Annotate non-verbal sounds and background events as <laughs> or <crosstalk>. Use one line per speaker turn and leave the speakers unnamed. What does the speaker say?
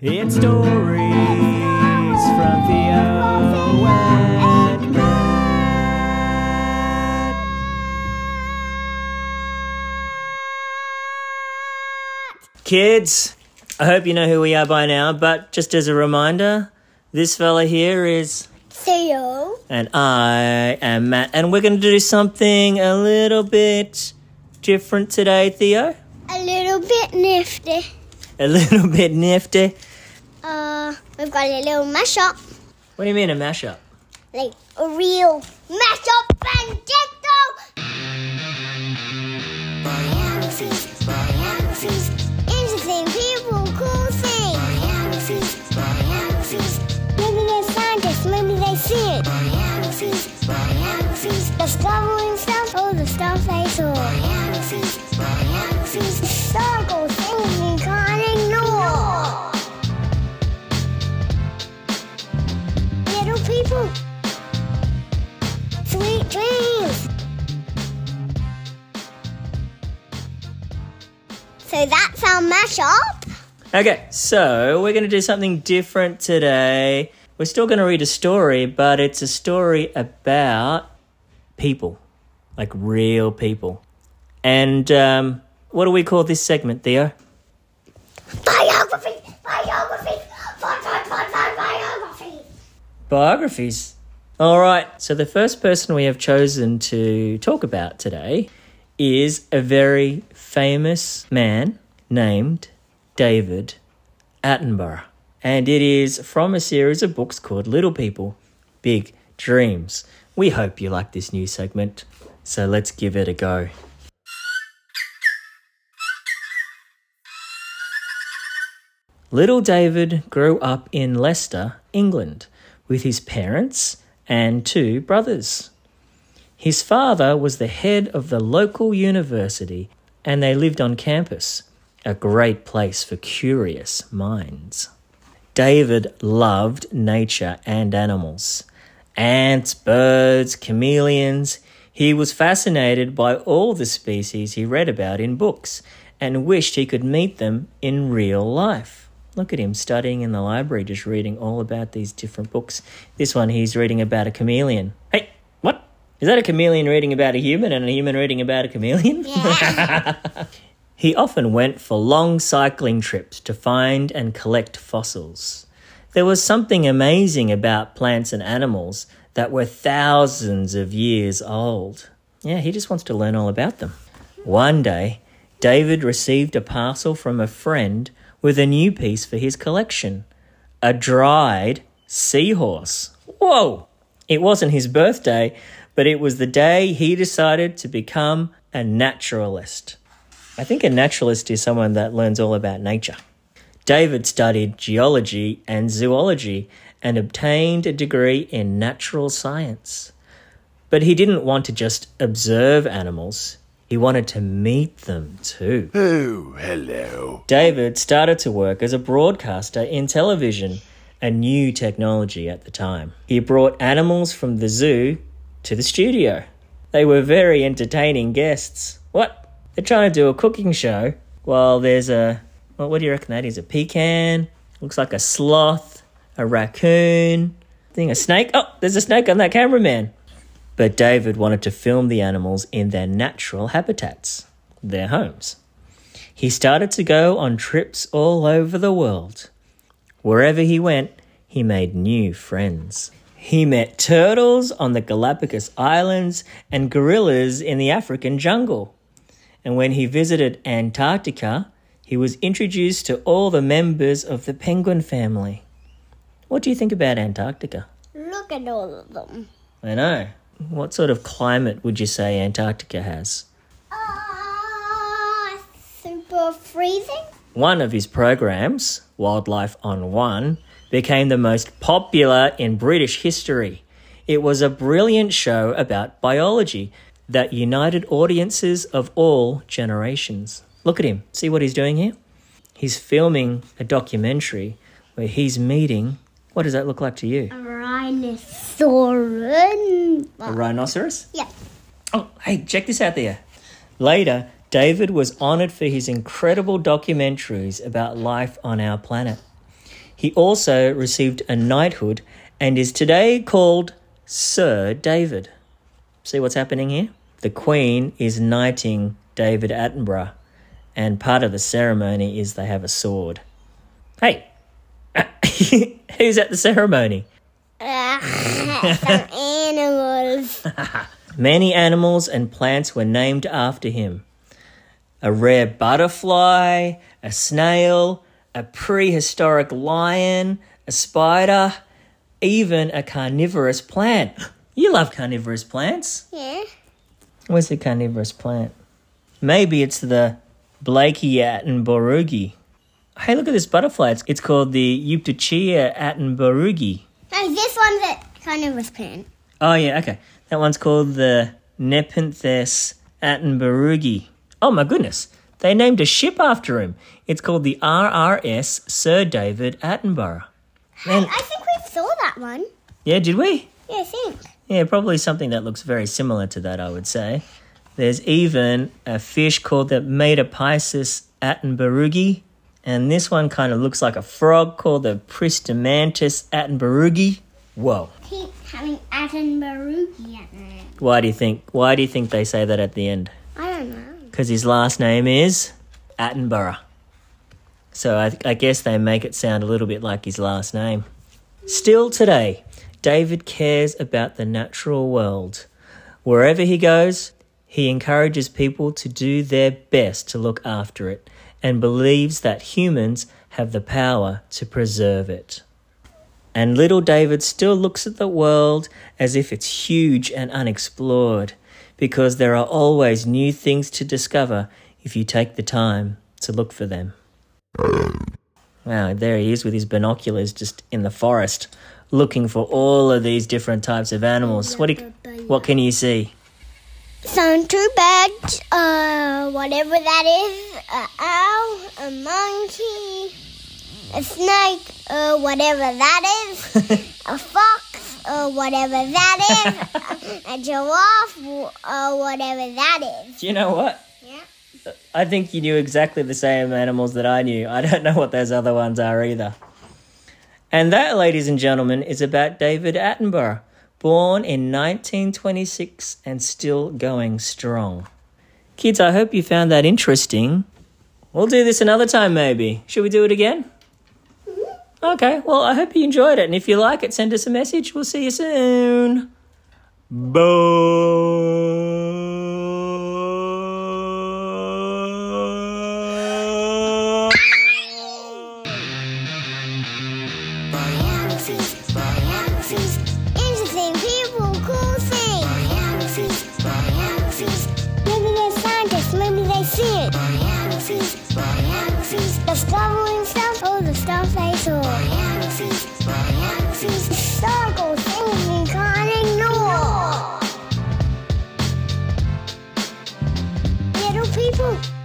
It's stories from Theo and Matt. Kids, I hope you know who we are by now, but just as a reminder, this fella here is.
Theo.
And I am Matt, and we're going to do something a little bit different today, Theo.
A little bit nifty.
A little bit nifty.
Uh, we've got a little mashup.
What do you mean a mashup?
Like a real mashup bandito. Biographies, biographies. Interesting people, cool things. Biographies, biographies. Maybe they're scientists, maybe they see it. Biographies, biographies. Discovering So that's our mashup.
Okay, so we're going to do something different today. We're still going to read a story, but it's a story about people, like real people. And um, what do we call this segment, Theo?
Biography, biography, bi- bi- bi- bi- biography.
Biographies. All right, so the first person we have chosen to talk about today is a very famous man named David Attenborough. And it is from a series of books called Little People, Big Dreams. We hope you like this new segment, so let's give it a go. Little David grew up in Leicester, England, with his parents and two brothers. His father was the head of the local university, and they lived on campus, a great place for curious minds. David loved nature and animals ants, birds, chameleons. He was fascinated by all the species he read about in books and wished he could meet them in real life. Look at him studying in the library, just reading all about these different books. This one, he's reading about a chameleon. Hey, what? Is that a chameleon reading about a human and a human reading about a chameleon?
Yeah. <laughs>
He often went for long cycling trips to find and collect fossils. There was something amazing about plants and animals that were thousands of years old. Yeah, he just wants to learn all about them. One day, David received a parcel from a friend with a new piece for his collection a dried seahorse. Whoa! It wasn't his birthday, but it was the day he decided to become a naturalist. I think a naturalist is someone that learns all about nature. David studied geology and zoology and obtained a degree in natural science. But he didn't want to just observe animals, he wanted to meet them too.
Oh, hello.
David started to work as a broadcaster in television, a new technology at the time. He brought animals from the zoo to the studio. They were very entertaining guests. What? They're trying to do a cooking show while there's a. Well, what do you reckon that is? A pecan? Looks like a sloth, a raccoon, thing, a snake. Oh, there's a snake on that cameraman. But David wanted to film the animals in their natural habitats, their homes. He started to go on trips all over the world. Wherever he went, he made new friends. He met turtles on the Galapagos Islands and gorillas in the African jungle. And when he visited Antarctica, he was introduced to all the members of the penguin family. What do you think about Antarctica?
Look at all of them.
I know. What sort of climate would you say Antarctica has?
Ah, super freezing.
One of his programs, Wildlife on One, became the most popular in British history. It was a brilliant show about biology that united audiences of all generations. Look at him. See what he's doing here? He's filming a documentary where he's meeting. What does that look like to you?
A rhinoceros.
A rhinoceros?
Yeah.
Oh, hey, check this out there. Later, David was honored for his incredible documentaries about life on our planet. He also received a knighthood and is today called Sir David. See what's happening here? The Queen is knighting David Attenborough, and part of the ceremony is they have a sword. Hey, <coughs> who's at the ceremony? <laughs>
Some animals. <laughs>
Many animals and plants were named after him. A rare butterfly, a snail, a prehistoric lion, a spider, even a carnivorous plant. You love carnivorous plants.
Yeah.
Where's the carnivorous plant? Maybe it's the Blakea attenboroughi. Hey, look at this butterfly. It's, it's called the Euptychia attenboroughi.
No, this one's a carnivorous plant.
Oh, yeah, okay. That one's called the Nepenthes attenboroughi. Oh, my goodness. They named a ship after him. It's called the RRS Sir David Attenborough. Man,
I think we saw that one.
yeah, did we?
Yeah, I think.
Yeah, probably something that looks very similar to that, I would say. There's even a fish called the Materpiscis attenboroughi, and this one kind of looks like a frog called the Pristimantis attenboroughi. Whoa.
Keep having Attenborough at the end.
Why do you think? Why do you think they say that at the end? Because his last name is Attenborough. So I, I guess they make it sound a little bit like his last name. Still today, David cares about the natural world. Wherever he goes, he encourages people to do their best to look after it and believes that humans have the power to preserve it. And little David still looks at the world as if it's huge and unexplored, because there are always new things to discover if you take the time to look for them. Wow, there he is with his binoculars just in the forest, looking for all of these different types of animals. What, do you, what can you see?
Some two birds, uh, whatever that is, a owl, a monkey, a snake, uh, whatever that is, <laughs> a fox, uh, whatever that is, a, giraffe, uh, whatever that is.
Do you know what?
Yeah.
I think you knew exactly the same animals that I knew. I don't know what those other ones are either. And that, ladies and gentlemen, is about David Attenborough, born in 1926 and still going strong. Kids, I hope you found that interesting. We'll do this another time, maybe. Should we do it again? Okay, well, I hope you enjoyed it. And if you like it, send us a message. We'll see you soon. Bye.
Biographies, biographies, scientists. Biographies, biographies. The Discovering stuff, all the stuff they saw. Biographies, biographies, historical things you can't ignore. Little people.